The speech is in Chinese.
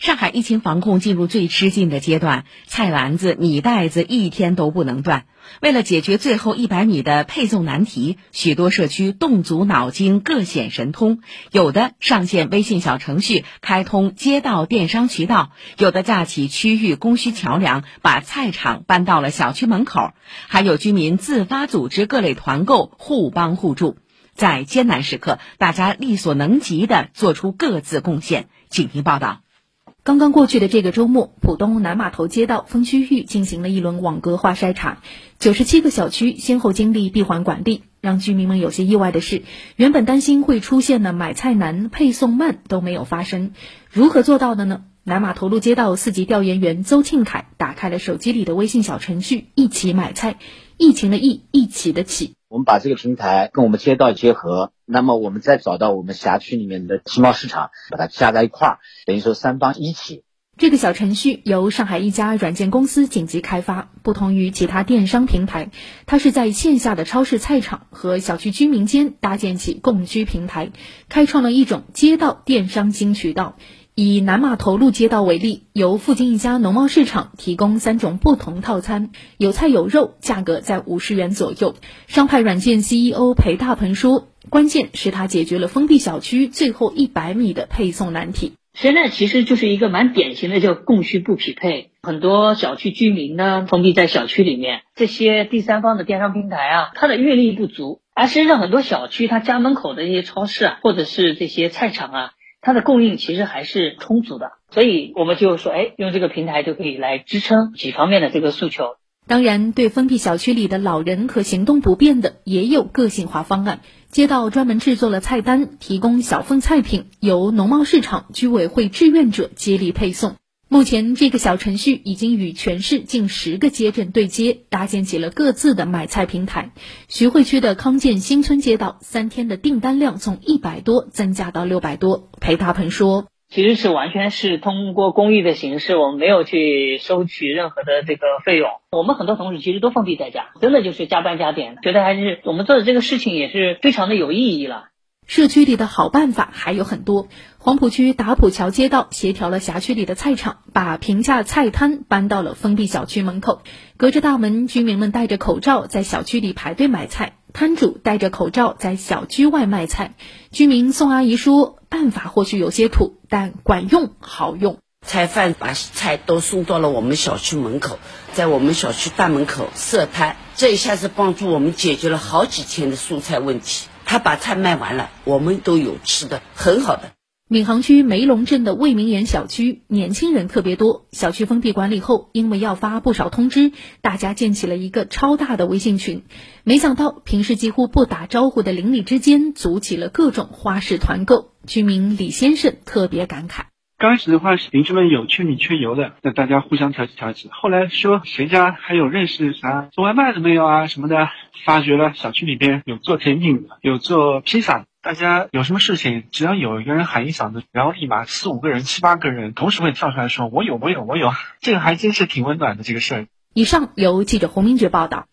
上海疫情防控进入最吃劲的阶段，菜篮子、米袋子一天都不能断。为了解决最后一百米的配送难题，许多社区动足脑筋，各显神通。有的上线微信小程序，开通街道电商渠道；有的架起区域供需桥梁，把菜场搬到了小区门口；还有居民自发组织各类团购，互帮互助。在艰难时刻，大家力所能及的做出各自贡献。请听报道。刚刚过去的这个周末，浦东南码头街道分区域进行了一轮网格化筛查，九十七个小区先后经历闭环管理。让居民们有些意外的是，原本担心会出现的买菜难、配送慢都没有发生。如何做到的呢？南码头路街道四级调研员邹庆凯打开了手机里的微信小程序“一起买菜”，疫情的“疫”，一起的“起”。我们把这个平台跟我们街道结合，那么我们再找到我们辖区里面的集贸市场，把它加在一块儿，等于说三方一起。这个小程序由上海一家软件公司紧急开发，不同于其他电商平台，它是在线下的超市、菜场和小区居民间搭建起共居平台，开创了一种街道电商新渠道。以南码头路街道为例，由附近一家农贸市场提供三种不同套餐，有菜有肉，价格在五十元左右。商派软件 CEO 裴大鹏说：“关键是他解决了封闭小区最后一百米的配送难题。现在其实就是一个蛮典型的叫供需不匹配，很多小区居民呢封闭在小区里面，这些第三方的电商平台啊，它的阅历不足，而实际上很多小区它家门口的一些超市啊，或者是这些菜场啊。”它的供应其实还是充足的，所以我们就说，哎，用这个平台就可以来支撑几方面的这个诉求。当然，对封闭小区里的老人和行动不便的，也有个性化方案。街道专门制作了菜单，提供小份菜品，由农贸市场居委会志愿者接力配送。目前，这个小程序已经与全市近十个街镇对接，搭建起了各自的买菜平台。徐汇区的康健新村街道三天的订单量从一百多增加到六百多。裴大鹏说：“其实是完全是通过公益的形式，我们没有去收取任何的这个费用。我们很多同事其实都封闭在家，真的就是加班加点，觉得还是我们做的这个事情也是非常的有意义了。”社区里的好办法还有很多。黄浦区打浦桥街道协调了辖区里的菜场，把平价菜摊搬到了封闭小区门口，隔着大门，居民们戴着口罩在小区里排队买菜，摊主戴着口罩在小区外卖菜。居民宋阿姨说：“办法或许有些土，但管用，好用。菜贩把菜都送到了我们小区门口，在我们小区大门口设摊，这一下子帮助我们解决了好几天的蔬菜问题。”他把菜卖完了，我们都有吃的，很好的。闵行区梅陇镇的魏明园小区，年轻人特别多。小区封闭管理后，因为要发不少通知，大家建起了一个超大的微信群。没想到，平时几乎不打招呼的邻里之间，组起了各种花式团购。居民李先生特别感慨。刚开始的话，邻居们有缺米缺油的，那大家互相调剂调剂。后来说谁家还有认识啥做外卖的没有啊什么的，发觉了小区里边有做甜品的，有做披萨的。大家有什么事情，只要有一个人喊一嗓子，然后立马四五个人、七八个人同时会跳出来说：“我有，我有，我有。”这个还真是挺温暖的这个事儿。以上由记者洪明觉报道。